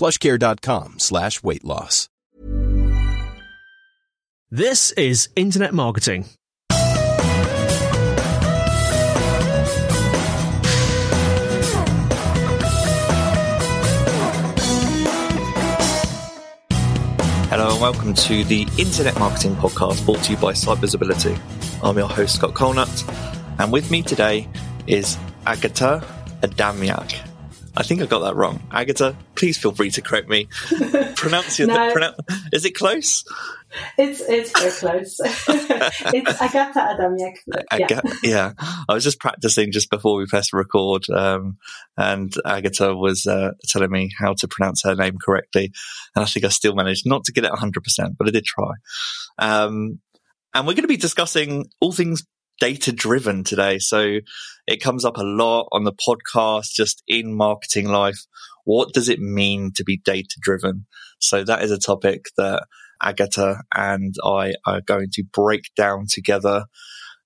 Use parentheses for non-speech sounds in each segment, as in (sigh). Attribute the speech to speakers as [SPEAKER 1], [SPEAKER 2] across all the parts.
[SPEAKER 1] plushcare.com slash weight loss.
[SPEAKER 2] This is Internet Marketing.
[SPEAKER 3] Hello and welcome to the Internet Marketing Podcast brought to you by SiteVisibility. I'm your host, Scott Colenutt, and with me today is Agata Adamiak. I think I got that wrong. Agata, please feel free to correct me. (laughs) Pronounce your,
[SPEAKER 4] No.
[SPEAKER 3] pronoun- is it close?
[SPEAKER 4] It's it's very close. (laughs) it's Adamiak. Yeah.
[SPEAKER 3] Aga- yeah. I was just practicing just before we pressed record, um, and Agata was uh, telling me how to pronounce her name correctly, and I think I still managed not to get it 100%, but I did try. Um, and we're going to be discussing all things data driven today. So it comes up a lot on the podcast, just in marketing life. What does it mean to be data driven? So that is a topic that Agata and I are going to break down together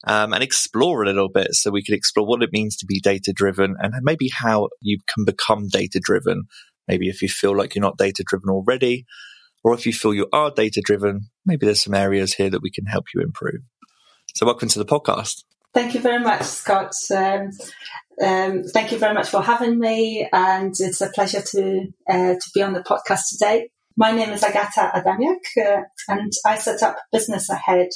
[SPEAKER 3] um, and explore a little bit so we can explore what it means to be data driven and maybe how you can become data driven. Maybe if you feel like you're not data driven already, or if you feel you are data driven, maybe there's some areas here that we can help you improve. So, welcome to the podcast.
[SPEAKER 4] Thank you very much, Scott. Um, um, thank you very much for having me, and it's a pleasure to uh, to be on the podcast today. My name is Agata Adamiak, uh, and I set up Business Ahead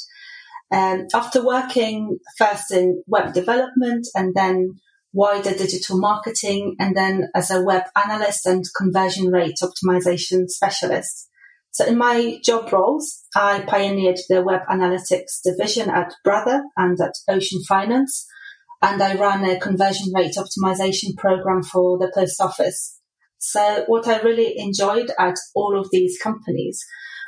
[SPEAKER 4] um, after working first in web development and then wider digital marketing, and then as a web analyst and conversion rate optimization specialist. So in my job roles, I pioneered the web analytics division at Brother and at Ocean Finance, and I ran a conversion rate optimization program for the post office. So what I really enjoyed at all of these companies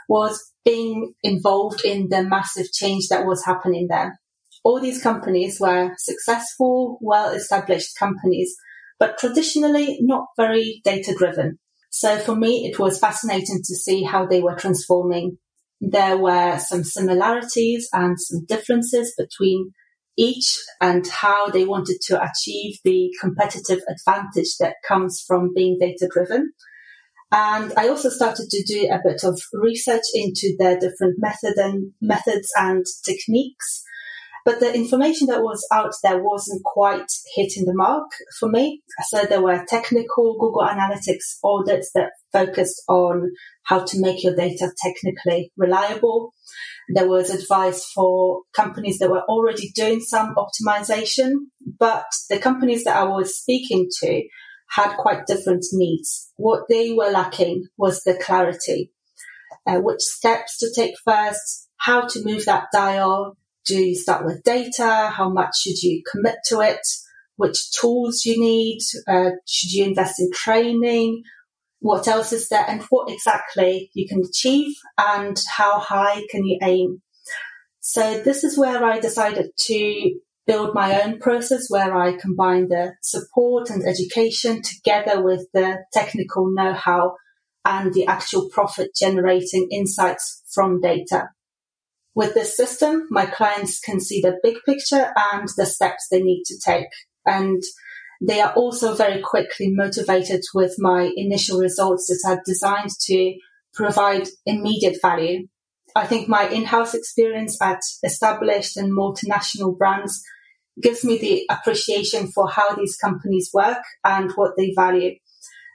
[SPEAKER 4] was being involved in the massive change that was happening there. All these companies were successful, well established companies, but traditionally not very data driven. So for me, it was fascinating to see how they were transforming. There were some similarities and some differences between each and how they wanted to achieve the competitive advantage that comes from being data driven. And I also started to do a bit of research into their different method and methods and techniques. But the information that was out there wasn't quite hitting the mark for me. So there were technical Google Analytics audits that focused on how to make your data technically reliable. There was advice for companies that were already doing some optimization, but the companies that I was speaking to had quite different needs. What they were lacking was the clarity. Uh, which steps to take first, how to move that dial, do you start with data? How much should you commit to it? Which tools you need? Uh, should you invest in training? What else is there? And what exactly you can achieve? And how high can you aim? So this is where I decided to build my own process where I combine the support and education together with the technical know-how and the actual profit generating insights from data. With this system, my clients can see the big picture and the steps they need to take. And they are also very quickly motivated with my initial results that are designed to provide immediate value. I think my in-house experience at established and multinational brands gives me the appreciation for how these companies work and what they value.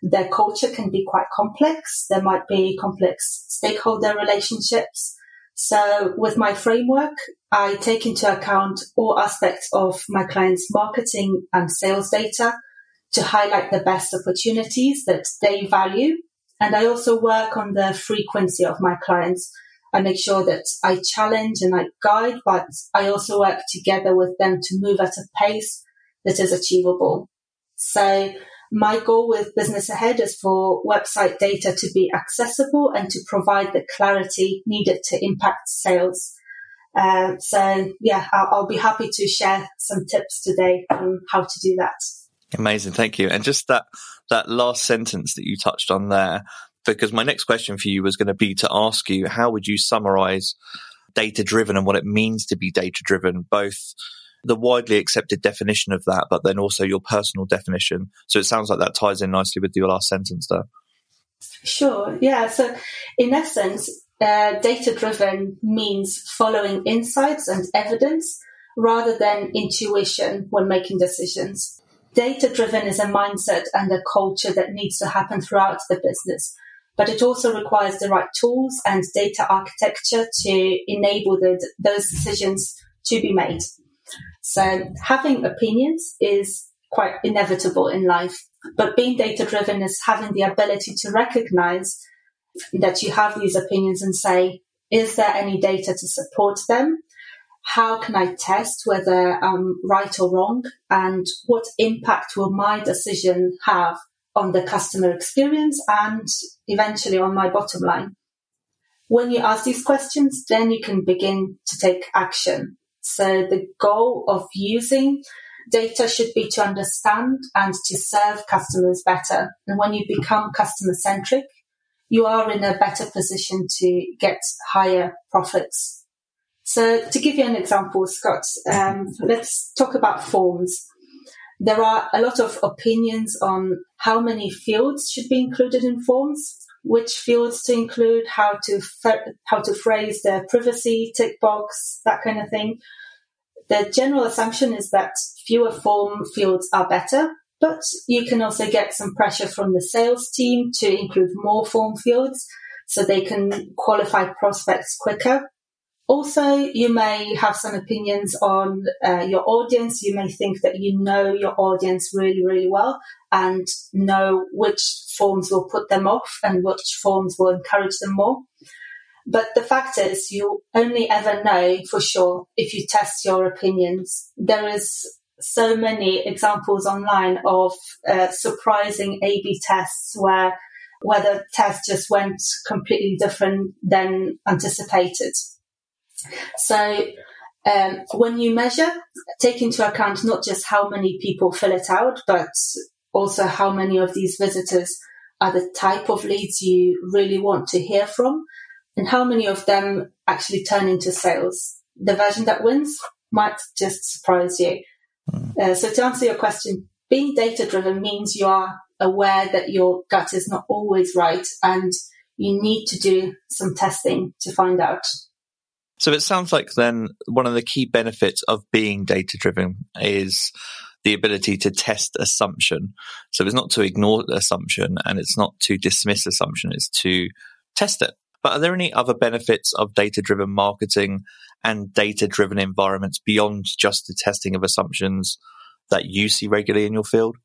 [SPEAKER 4] their culture can be quite complex. There might be complex stakeholder relationships. So with my framework, I take into account all aspects of my client's marketing and sales data to highlight the best opportunities that they value. And I also work on the frequency of my clients. I make sure that I challenge and I guide, but I also work together with them to move at a pace that is achievable. So my goal with Business Ahead is for website data to be accessible and to provide the clarity needed to impact sales. Uh, so yeah, I'll, I'll, be happy to share some tips today on how to do that.
[SPEAKER 3] Amazing, thank you. And just that that last sentence that you touched on there, because my next question for you was going to be to ask you how would you summarize data driven and what it means to be data driven, both the widely accepted definition of that, but then also your personal definition. So it sounds like that ties in nicely with your last sentence there.
[SPEAKER 4] Sure. Yeah. So in essence, uh, data driven means following insights and evidence rather than intuition when making decisions. Data driven is a mindset and a culture that needs to happen throughout the business, but it also requires the right tools and data architecture to enable the, those decisions to be made. So having opinions is quite inevitable in life, but being data driven is having the ability to recognize that you have these opinions and say, is there any data to support them? How can I test whether I'm right or wrong? And what impact will my decision have on the customer experience and eventually on my bottom line? When you ask these questions, then you can begin to take action. So the goal of using data should be to understand and to serve customers better. And when you become customer centric, you are in a better position to get higher profits. So to give you an example, Scott, um, let's talk about forms. There are a lot of opinions on how many fields should be included in forms which fields to include, how to how to phrase the privacy tick box, that kind of thing. The general assumption is that fewer form fields are better, but you can also get some pressure from the sales team to include more form fields so they can qualify prospects quicker. Also, you may have some opinions on uh, your audience. You may think that you know your audience really, really well and know which forms will put them off and which forms will encourage them more. But the fact is, you only ever know for sure if you test your opinions. There is so many examples online of uh, surprising A/B tests where where the test just went completely different than anticipated. So um, when you measure, take into account not just how many people fill it out, but also how many of these visitors are the type of leads you really want to hear from and how many of them actually turn into sales. The version that wins might just surprise you. Mm. Uh, so to answer your question, being data driven means you are aware that your gut is not always right and you need to do some testing to find out.
[SPEAKER 3] So it sounds like then one of the key benefits of being data driven is the ability to test assumption. So it's not to ignore the assumption and it's not to dismiss assumption, it's to test it. But are there any other benefits of data driven marketing and data driven environments beyond just the testing of assumptions that you see regularly in your field?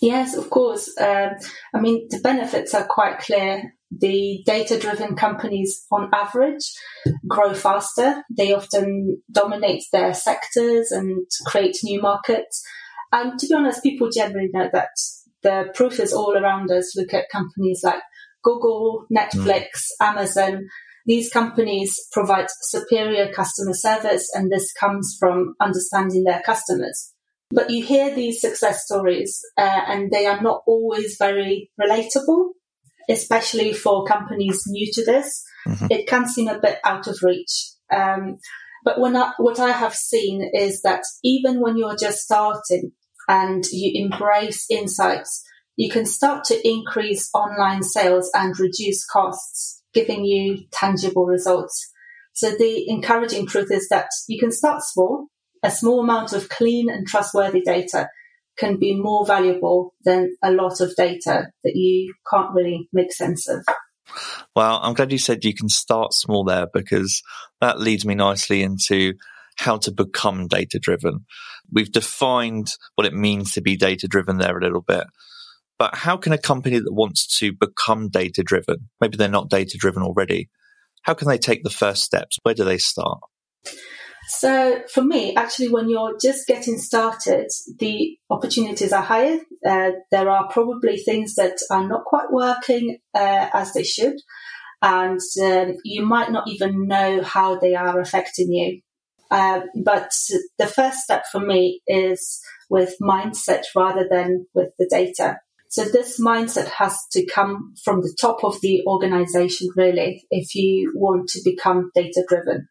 [SPEAKER 4] Yes, of course. Um, I mean, the benefits are quite clear. The data driven companies, on average, grow faster. They often dominate their sectors and create new markets. And to be honest, people generally know that the proof is all around us. Look at companies like Google, Netflix, mm. Amazon, these companies provide superior customer service, and this comes from understanding their customers. But you hear these success stories, uh, and they are not always very relatable, especially for companies new to this. Mm-hmm. It can seem a bit out of reach. Um, but I, what I have seen is that even when you're just starting and you embrace insights you can start to increase online sales and reduce costs, giving you tangible results. So the encouraging truth is that you can start small, a small amount of clean and trustworthy data, can be more valuable than a lot of data that you can't really make sense of.
[SPEAKER 3] Well, I'm glad you said you can start small there because that leads me nicely into how to become data driven. We've defined what it means to be data driven there a little bit. But how can a company that wants to become data driven, maybe they're not data driven already, how can they take the first steps? Where do they start?
[SPEAKER 4] So for me, actually, when you're just getting started, the opportunities are higher. Uh, there are probably things that are not quite working uh, as they should, and um, you might not even know how they are affecting you. Uh, but the first step for me is with mindset rather than with the data. So this mindset has to come from the top of the organization, really, if you want to become data driven.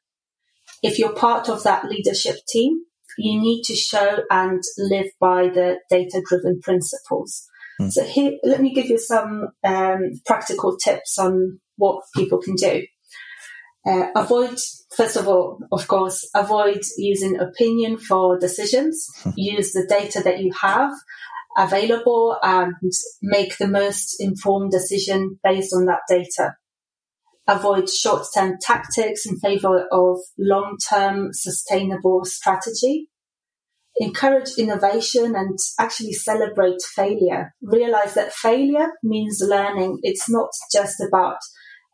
[SPEAKER 4] If you're part of that leadership team, you need to show and live by the data driven principles. Mm. So here, let me give you some um, practical tips on what people can do. Uh, avoid, first of all, of course, avoid using opinion for decisions. Hmm. Use the data that you have available and make the most informed decision based on that data. Avoid short-term tactics in favor of long-term sustainable strategy. Encourage innovation and actually celebrate failure. Realize that failure means learning. It's not just about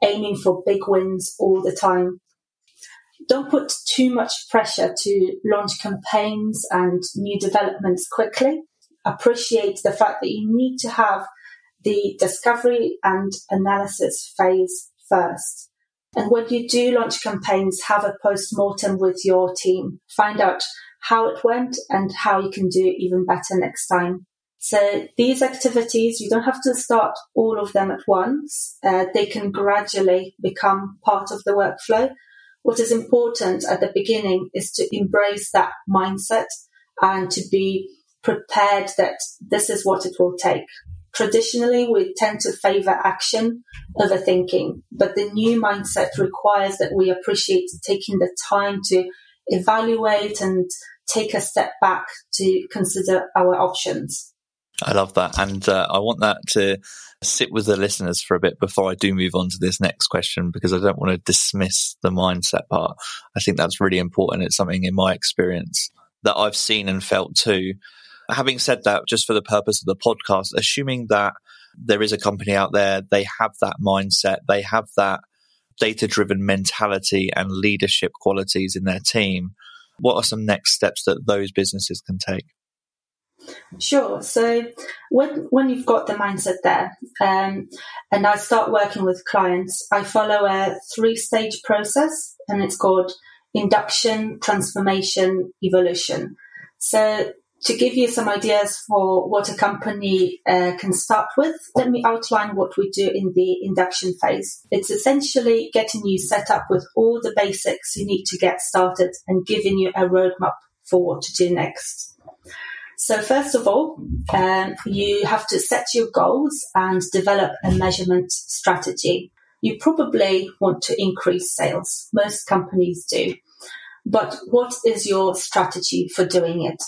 [SPEAKER 4] aiming for big wins all the time. Don't put too much pressure to launch campaigns and new developments quickly. Appreciate the fact that you need to have the discovery and analysis phase first. And when you do launch campaigns, have a post mortem with your team. Find out how it went and how you can do it even better next time. So these activities, you don't have to start all of them at once. Uh, they can gradually become part of the workflow. What is important at the beginning is to embrace that mindset and to be prepared that this is what it will take. Traditionally, we tend to favor action over thinking, but the new mindset requires that we appreciate taking the time to evaluate and take a step back to consider our options.
[SPEAKER 3] I love that. And uh, I want that to sit with the listeners for a bit before I do move on to this next question because I don't want to dismiss the mindset part. I think that's really important. It's something in my experience that I've seen and felt too. Having said that, just for the purpose of the podcast, assuming that there is a company out there, they have that mindset, they have that data driven mentality and leadership qualities in their team. What are some next steps that those businesses can take?
[SPEAKER 4] Sure. So when when you've got the mindset there, um, and I start working with clients, I follow a three stage process, and it's called induction, transformation, evolution. So to give you some ideas for what a company uh, can start with, let me outline what we do in the induction phase. It's essentially getting you set up with all the basics you need to get started and giving you a roadmap for what to do next. So first of all, um, you have to set your goals and develop a measurement strategy. You probably want to increase sales. Most companies do. But what is your strategy for doing it?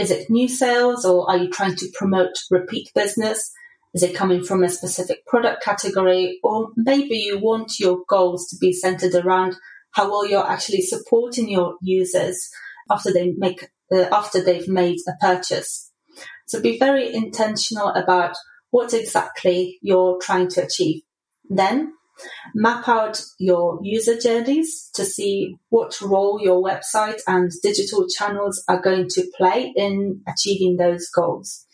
[SPEAKER 4] Is it new sales or are you trying to promote repeat business? Is it coming from a specific product category? Or maybe you want your goals to be centered around how well you're actually supporting your users after they make uh, after they've made a purchase. So be very intentional about what exactly you're trying to achieve. Then map out your user journeys to see what role your website and digital channels are going to play in achieving those goals.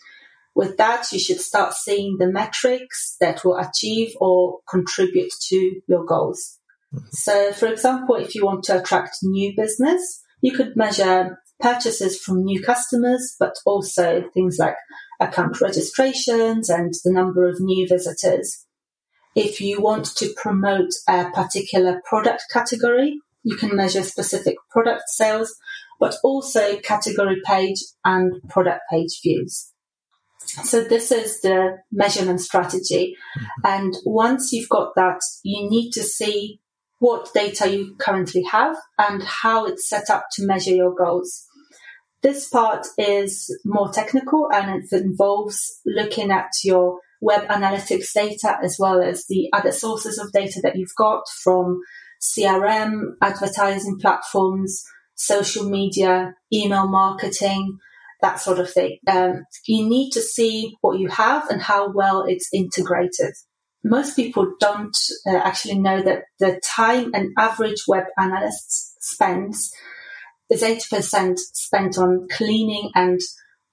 [SPEAKER 4] With that, you should start seeing the metrics that will achieve or contribute to your goals. Mm-hmm. So, for example, if you want to attract new business, you could measure purchases from new customers, but also things like account registrations and the number of new visitors. If you want to promote a particular product category, you can measure specific product sales, but also category page and product page views. So this is the measurement strategy. Mm-hmm. And once you've got that, you need to see what data you currently have and how it's set up to measure your goals. This part is more technical and it involves looking at your web analytics data as well as the other sources of data that you've got from CRM, advertising platforms, social media, email marketing, that sort of thing. Um, you need to see what you have and how well it's integrated. Most people don't uh, actually know that the time an average web analyst spends is 80% spent on cleaning and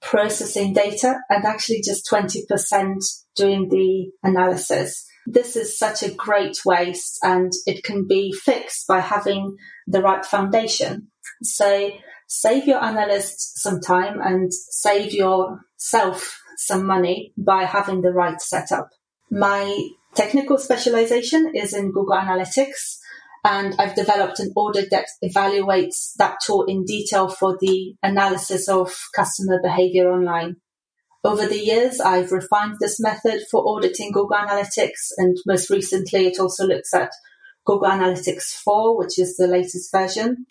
[SPEAKER 4] processing data and actually just 20% doing the analysis. This is such a great waste and it can be fixed by having the right foundation. So save your analysts some time and save yourself some money by having the right setup. My technical specialization is in Google Analytics and I've developed an audit that evaluates that tool in detail for the analysis of customer behavior online. Over the years, I've refined this method for auditing Google Analytics, and most recently, it also looks at Google Analytics 4, which is the latest version.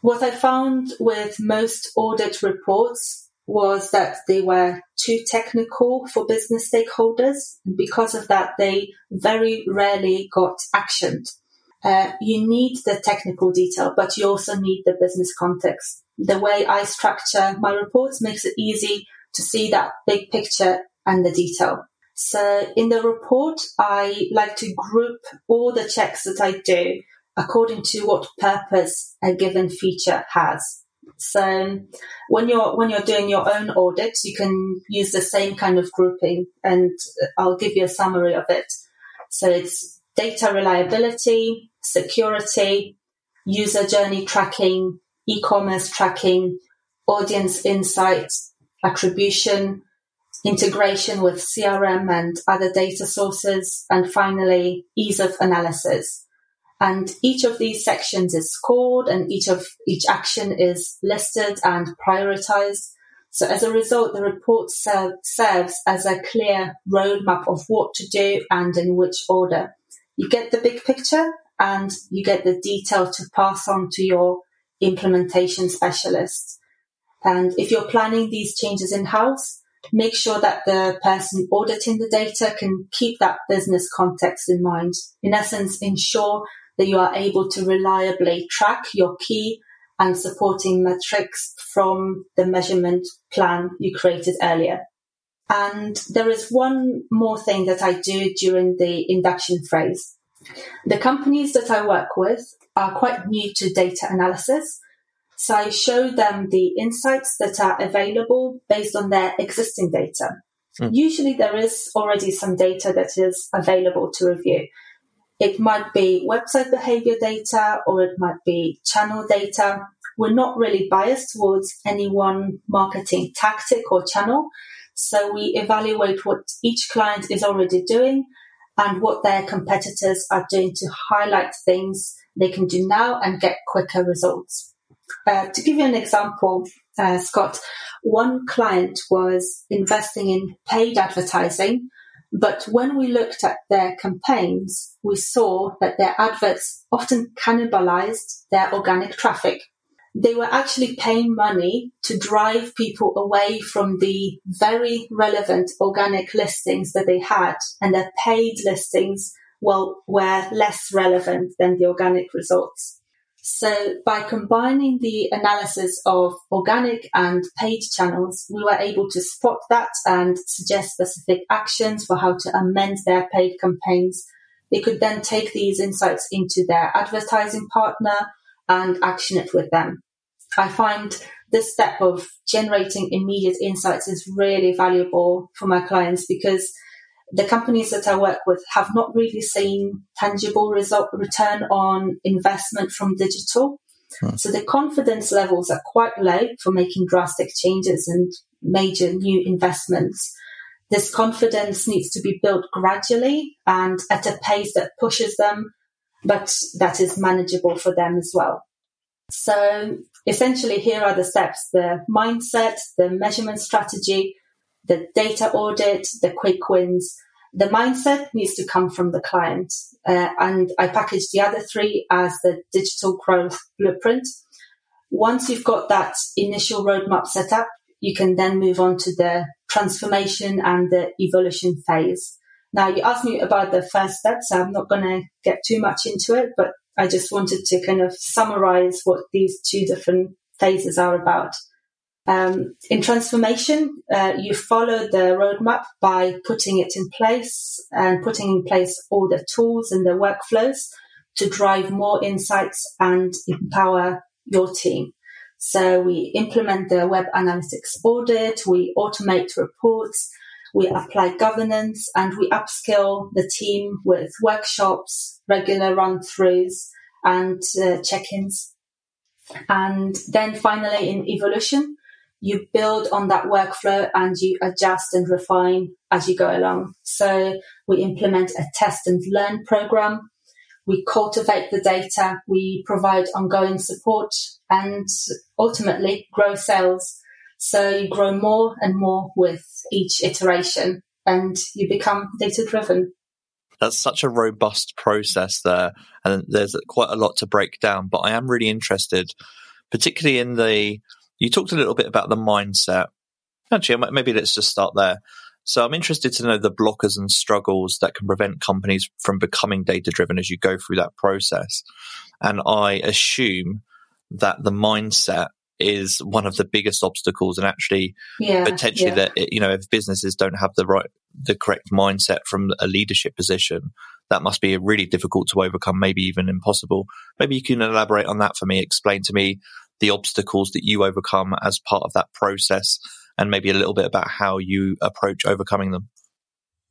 [SPEAKER 4] What I found with most audit reports was that they were too technical for business stakeholders. And because of that, they very rarely got actioned. Uh, you need the technical detail, but you also need the business context. The way I structure my reports makes it easy to see that big picture and the detail. So in the report, I like to group all the checks that I do according to what purpose a given feature has. So when you're when you're doing your own audits, you can use the same kind of grouping, and I'll give you a summary of it. So it's data reliability, security, user journey tracking, e-commerce tracking, audience insights, attribution, integration with CRM and other data sources, and finally, ease of analysis. And each of these sections is scored and each of each action is listed and prioritized. So as a result, the report serve, serves as a clear roadmap of what to do and in which order. You get the big picture and you get the detail to pass on to your implementation specialist. And if you're planning these changes in house, make sure that the person auditing the data can keep that business context in mind. In essence, ensure that you are able to reliably track your key and supporting metrics from the measurement plan you created earlier. And there is one more thing that I do during the induction phase. The companies that I work with are quite new to data analysis. So I show them the insights that are available based on their existing data. Mm. Usually there is already some data that is available to review. It might be website behavior data or it might be channel data. We're not really biased towards any one marketing tactic or channel. So we evaluate what each client is already doing and what their competitors are doing to highlight things they can do now and get quicker results. Uh, to give you an example, uh, Scott, one client was investing in paid advertising but when we looked at their campaigns, we saw that their adverts often cannibalized their organic traffic. They were actually paying money to drive people away from the very relevant organic listings that they had, and their paid listings well, were less relevant than the organic results. So by combining the analysis of organic and paid channels, we were able to spot that and suggest specific actions for how to amend their paid campaigns. They could then take these insights into their advertising partner and action it with them. I find this step of generating immediate insights is really valuable for my clients because the companies that I work with have not really seen tangible result return on investment from digital. Hmm. So the confidence levels are quite low for making drastic changes and major new investments. This confidence needs to be built gradually and at a pace that pushes them, but that is manageable for them as well. So essentially here are the steps, the mindset, the measurement strategy, the data audit, the quick wins. The mindset needs to come from the client. Uh, and I package the other three as the digital growth blueprint. Once you've got that initial roadmap set up, you can then move on to the transformation and the evolution phase. Now, you asked me about the first step, so I'm not going to get too much into it, but I just wanted to kind of summarize what these two different phases are about. Um, in transformation, uh, you follow the roadmap by putting it in place and putting in place all the tools and the workflows to drive more insights and empower your team. So we implement the web analytics audit, we automate reports, we apply governance and we upskill the team with workshops, regular run throughs and uh, check-ins. And then finally in evolution, you build on that workflow and you adjust and refine as you go along. So we implement a test and learn program. We cultivate the data. We provide ongoing support and ultimately grow sales. So you grow more and more with each iteration and you become data driven.
[SPEAKER 3] That's such a robust process there. And there's quite a lot to break down, but I am really interested, particularly in the, you talked a little bit about the mindset. Actually, maybe let's just start there. So I'm interested to know the blockers and struggles that can prevent companies from becoming data driven as you go through that process. And I assume that the mindset is one of the biggest obstacles and actually yeah, potentially yeah. that you know if businesses don't have the right the correct mindset from a leadership position that must be really difficult to overcome maybe even impossible. Maybe you can elaborate on that for me. Explain to me the obstacles that you overcome as part of that process and maybe a little bit about how you approach overcoming them.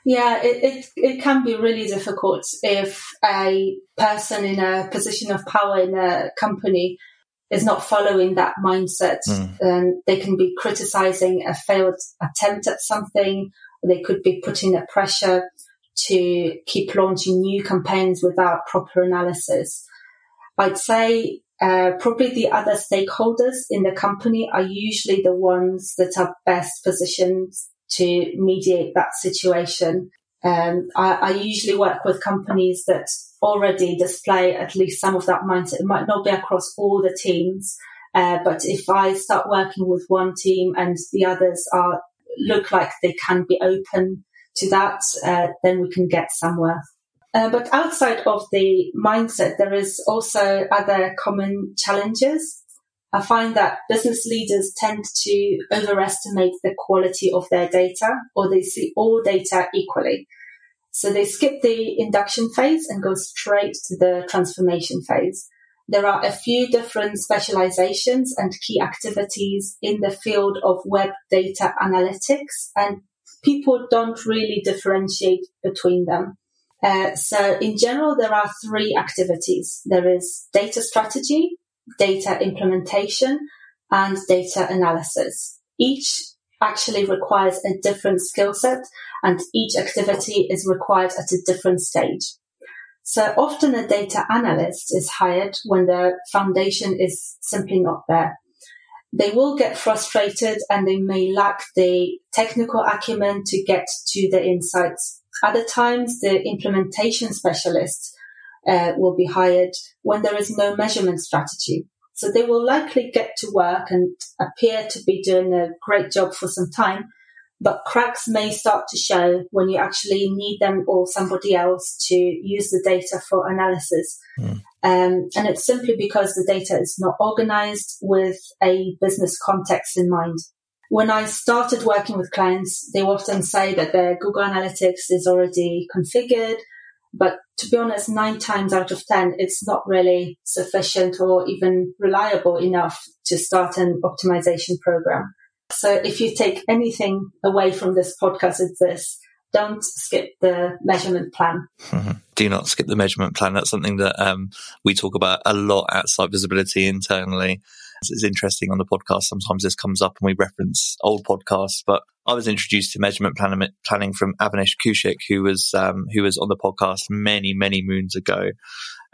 [SPEAKER 4] Yeah, it, it, it can be really difficult if a person in a position of power in a company is not following that mindset. Mm. Um, they can be criticizing a failed attempt at something. They could be putting a pressure to keep launching new campaigns without proper analysis. I'd say uh, probably the other stakeholders in the company are usually the ones that are best positioned to mediate that situation. Um, I, I, usually work with companies that already display at least some of that mindset. It might not be across all the teams, uh, but if I start working with one team and the others are look like they can be open to that, uh, then we can get somewhere. Uh, but outside of the mindset, there is also other common challenges. I find that business leaders tend to overestimate the quality of their data or they see all data equally. So they skip the induction phase and go straight to the transformation phase. There are a few different specializations and key activities in the field of web data analytics and people don't really differentiate between them. Uh, so in general, there are three activities. There is data strategy, data implementation, and data analysis. Each actually requires a different skill set and each activity is required at a different stage. So often a data analyst is hired when the foundation is simply not there. They will get frustrated and they may lack the technical acumen to get to the insights. Other times the implementation specialist uh, will be hired when there is no measurement strategy. So they will likely get to work and appear to be doing a great job for some time, but cracks may start to show when you actually need them or somebody else to use the data for analysis. Mm. Um, and it's simply because the data is not organized with a business context in mind. When I started working with clients, they often say that their Google Analytics is already configured but to be honest, nine times out of 10, it's not really sufficient or even reliable enough to start an optimization program. So if you take anything away from this podcast, it's this. Don't skip the measurement plan.
[SPEAKER 3] Mm-hmm. Do not skip the measurement plan. That's something that um, we talk about a lot at SiteVisibility internally. It's interesting on the podcast. Sometimes this comes up and we reference old podcasts, but I was introduced to measurement planning from Avinash Kaushik, who was um, who was on the podcast many many moons ago,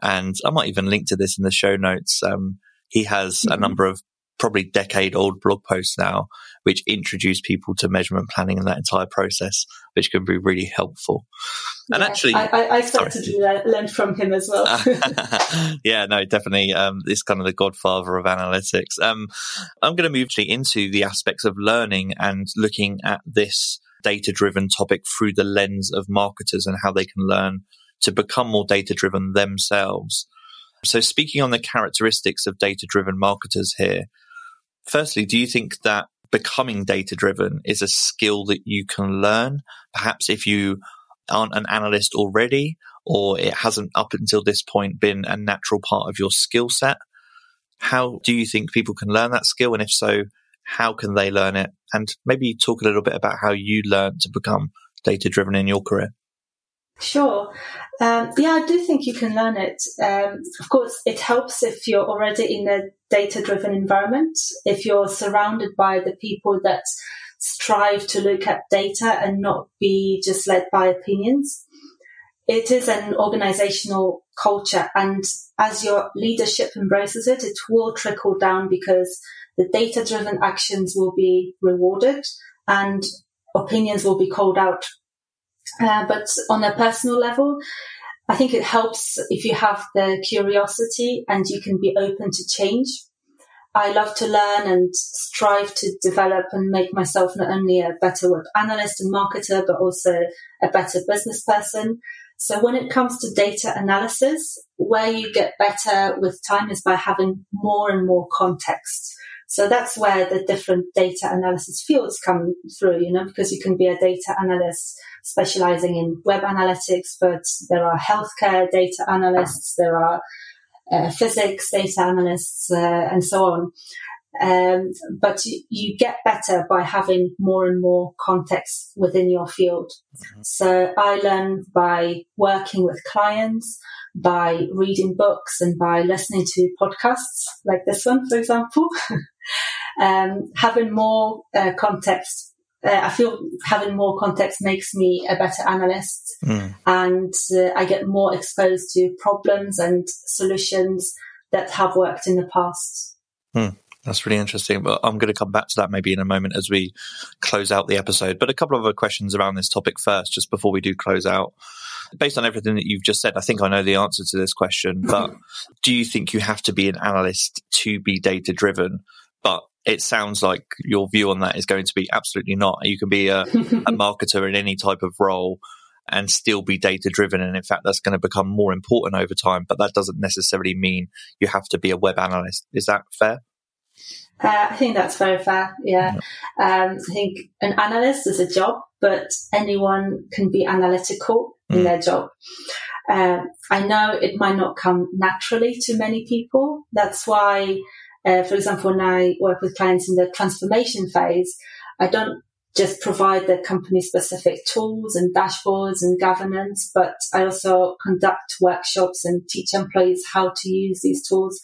[SPEAKER 3] and I might even link to this in the show notes. Um, he has mm-hmm. a number of probably decade old blog posts now, which introduce people to measurement planning and that entire process, which can be really helpful. And
[SPEAKER 4] yeah,
[SPEAKER 3] actually,
[SPEAKER 4] I, I, I started to learn from him as well. (laughs)
[SPEAKER 3] yeah, no, definitely. Um, this kind of the godfather of analytics. Um, I'm going to move into the aspects of learning and looking at this data driven topic through the lens of marketers and how they can learn to become more data driven themselves. So, speaking on the characteristics of data driven marketers here, firstly, do you think that becoming data driven is a skill that you can learn? Perhaps if you aren't an analyst already, or it hasn't up until this point been a natural part of your skill set? How do you think people can learn that skill? And if so, how can they learn it? And maybe talk a little bit about how you learned to become data driven in your career.
[SPEAKER 4] Sure. Um, yeah, I do think you can learn it. Um, of course, it helps if you're already in a data driven environment, if you're surrounded by the people that strive to look at data and not be just led by opinions. It is an organizational culture, and as your leadership embraces it, it will trickle down because the data driven actions will be rewarded and opinions will be called out uh, but on a personal level, I think it helps if you have the curiosity and you can be open to change. I love to learn and strive to develop and make myself not only a better web analyst and marketer, but also a better business person. So when it comes to data analysis, where you get better with time is by having more and more context. So that's where the different data analysis fields come through, you know, because you can be a data analyst specializing in web analytics, but there are healthcare data analysts, there are uh, physics data analysts, uh, and so on. Um, but you, you, get better by having more and more context within your field. Mm-hmm. So I learn by working with clients, by reading books, and by listening to podcasts like this one, for example. (laughs) um, having more uh, context uh, I feel having more context makes me a better analyst mm. and uh, I get more exposed to problems and solutions that have worked in the past.
[SPEAKER 3] Mm. That's really interesting. But I'm going to come back to that maybe in a moment as we close out the episode. But a couple of other questions around this topic first, just before we do close out. Based on everything that you've just said, I think I know the answer to this question. (laughs) But do you think you have to be an analyst to be data driven? But it sounds like your view on that is going to be absolutely not. You can be a, (laughs) a marketer in any type of role and still be data driven. And in fact, that's going to become more important over time. But that doesn't necessarily mean you have to be a web analyst. Is that fair?
[SPEAKER 4] Uh, I think that's very fair. Yeah. Um, I think an analyst is a job, but anyone can be analytical mm. in their job. Uh, I know it might not come naturally to many people. That's why uh, for example, when I work with clients in the transformation phase, I don't just provide the company specific tools and dashboards and governance, but I also conduct workshops and teach employees how to use these tools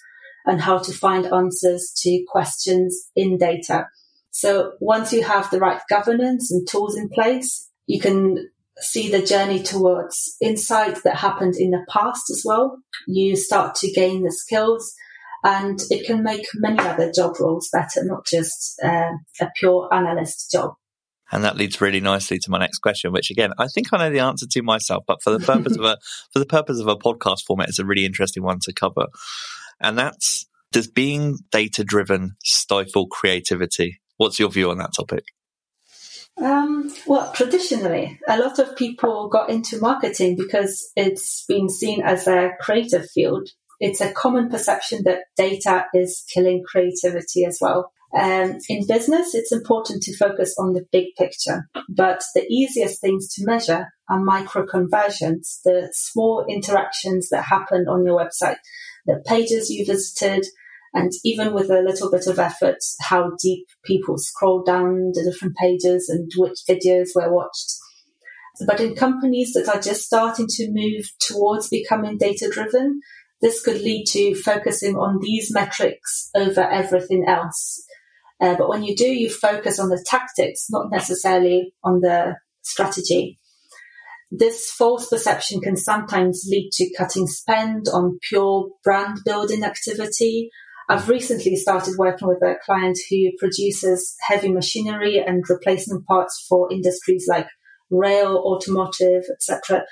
[SPEAKER 4] and how to find answers to questions in data. So once you have the right governance and tools in place, you can see the journey towards insight that happened in the past as well. You start to gain the skills and it can make many other job roles better, not just uh, a pure analyst job.
[SPEAKER 3] And that leads really nicely to my next question, which again, I think I know the answer to myself, but for the purpose of a (laughs) for the purpose of a podcast format, it's a really interesting one to cover. And that's does being data driven stifle creativity? What's your view on that topic?
[SPEAKER 4] Um, well, traditionally, a lot of people got into marketing because it's been seen as a creative field it's a common perception that data is killing creativity as well. Um, in business, it's important to focus on the big picture, but the easiest things to measure are micro conversions, the small interactions that happen on your website, the pages you visited, and even with a little bit of effort, how deep people scroll down the different pages and which videos were watched. But in companies that are just starting to move towards becoming data driven, this could lead to focusing on these metrics over everything else. Uh, but when you do, you focus on the tactics, not necessarily on the strategy. This false perception can sometimes lead to cutting spend on pure brand building activity I've recently started working with a client who produces heavy machinery and replacement parts for industries like rail, automotive, etc.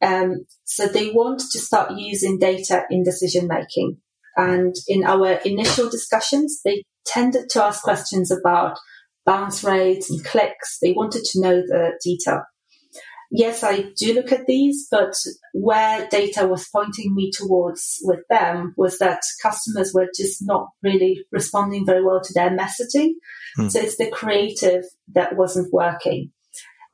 [SPEAKER 4] Um, so they want to start using data in decision making. And in our initial discussions, they tended to ask questions about bounce rates and clicks. They wanted to know the detail. Yes, I do look at these, but where data was pointing me towards with them was that customers were just not really responding very well to their messaging. Hmm. So it's the creative that wasn't working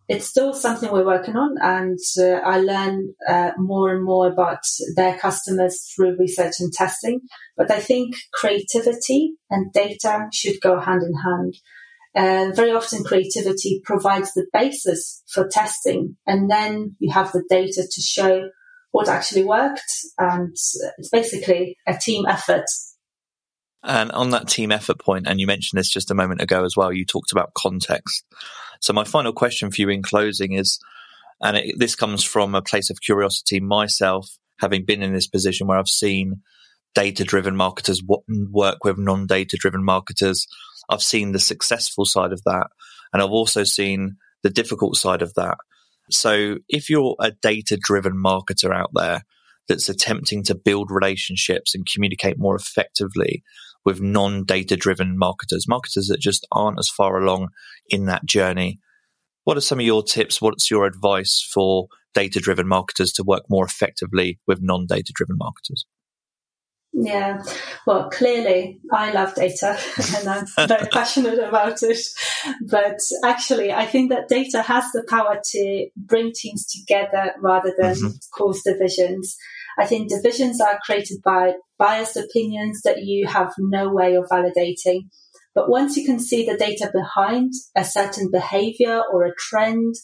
[SPEAKER 4] it's still something we're working on, and uh, I learn uh, more and more about their customers through research and testing. But I think creativity and data should go hand in hand. Uh, very often, creativity provides the basis for testing, and then you have the data to show what actually worked. And it's basically a team effort
[SPEAKER 3] and on that team effort point, and you mentioned this just a moment ago as well, you talked about context. So my final question for you in closing is, and it, this comes from a place of curiosity myself, having been in this position where I've seen data driven marketers work with non data driven marketers. I've seen the successful side of that. And I've also seen the difficult side of that. So if you're a data driven marketer out there that's attempting to build relationships and communicate more effectively with non data driven marketers, marketers that just aren't as far along in that journey. What are some of your tips? What's your advice for data driven marketers to work more effectively with non data driven marketers?
[SPEAKER 4] Yeah, well, clearly I love data (laughs) and I'm very passionate about it. But actually, I think that data has the power to bring teams together rather than mm-hmm. cause divisions. I think divisions are created by biased opinions that you have no way of validating. But once you can see the data behind a certain behavior or a trend,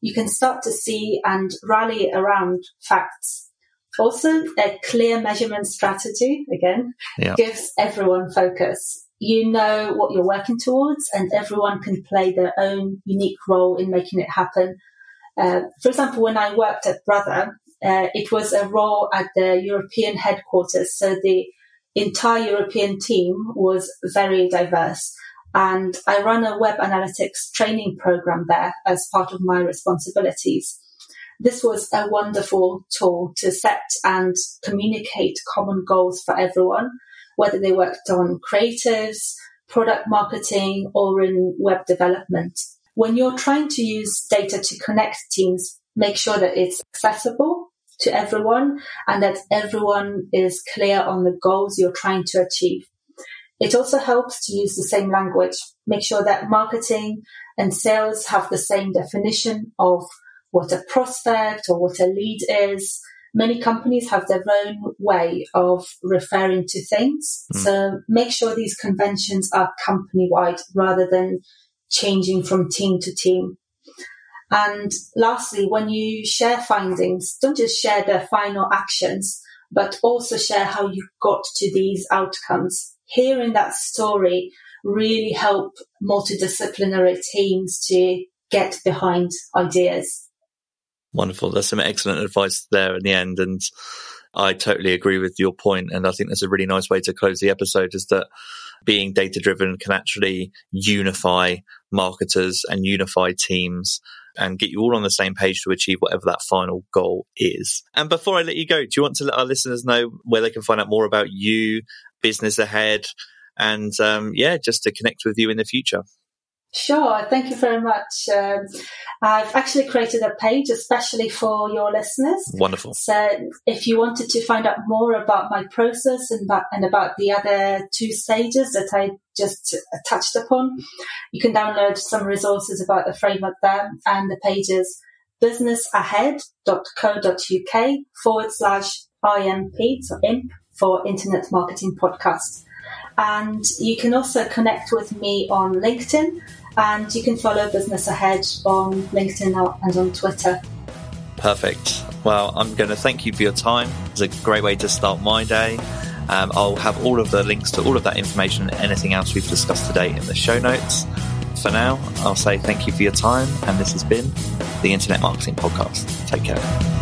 [SPEAKER 4] you can start to see and rally around facts. Also, a clear measurement strategy, again, yeah. gives everyone focus. You know what you're working towards, and everyone can play their own unique role in making it happen. Uh, for example, when I worked at Brother, uh, it was a role at the European headquarters. So the entire European team was very diverse. And I run a web analytics training program there as part of my responsibilities. This was a wonderful tool to set and communicate common goals for everyone, whether they worked on creatives, product marketing, or in web development. When you're trying to use data to connect teams, make sure that it's accessible to everyone and that everyone is clear on the goals you're trying to achieve. It also helps to use the same language. Make sure that marketing and sales have the same definition of what a prospect or what a lead is. Many companies have their own way of referring to things. Mm. So make sure these conventions are company wide rather than changing from team to team. And lastly, when you share findings, don't just share the final actions, but also share how you got to these outcomes. Hearing that story really help multidisciplinary teams to get behind ideas.
[SPEAKER 3] Wonderful. There's some excellent advice there in the end. And I totally agree with your point, and I think that's a really nice way to close the episode. Is that being data driven can actually unify marketers and unify teams and get you all on the same page to achieve whatever that final goal is. And before I let you go, do you want to let our listeners know where they can find out more about you, business ahead, and um, yeah, just to connect with you in the future?
[SPEAKER 4] Sure, thank you very much. Um, I've actually created a page especially for your listeners.
[SPEAKER 3] Wonderful.
[SPEAKER 4] So, if you wanted to find out more about my process and about, and about the other two stages that I just touched upon, you can download some resources about the framework there. And the page is businessahead.co.uk forward slash IMP, so IMP for Internet Marketing Podcast. And you can also connect with me on LinkedIn and you can follow Business Ahead on LinkedIn and on Twitter.
[SPEAKER 3] Perfect. Well, I'm going to thank you for your time. It's a great way to start my day. Um, I'll have all of the links to all of that information and anything else we've discussed today in the show notes. For now, I'll say thank you for your time, and this has been the Internet Marketing Podcast. Take care.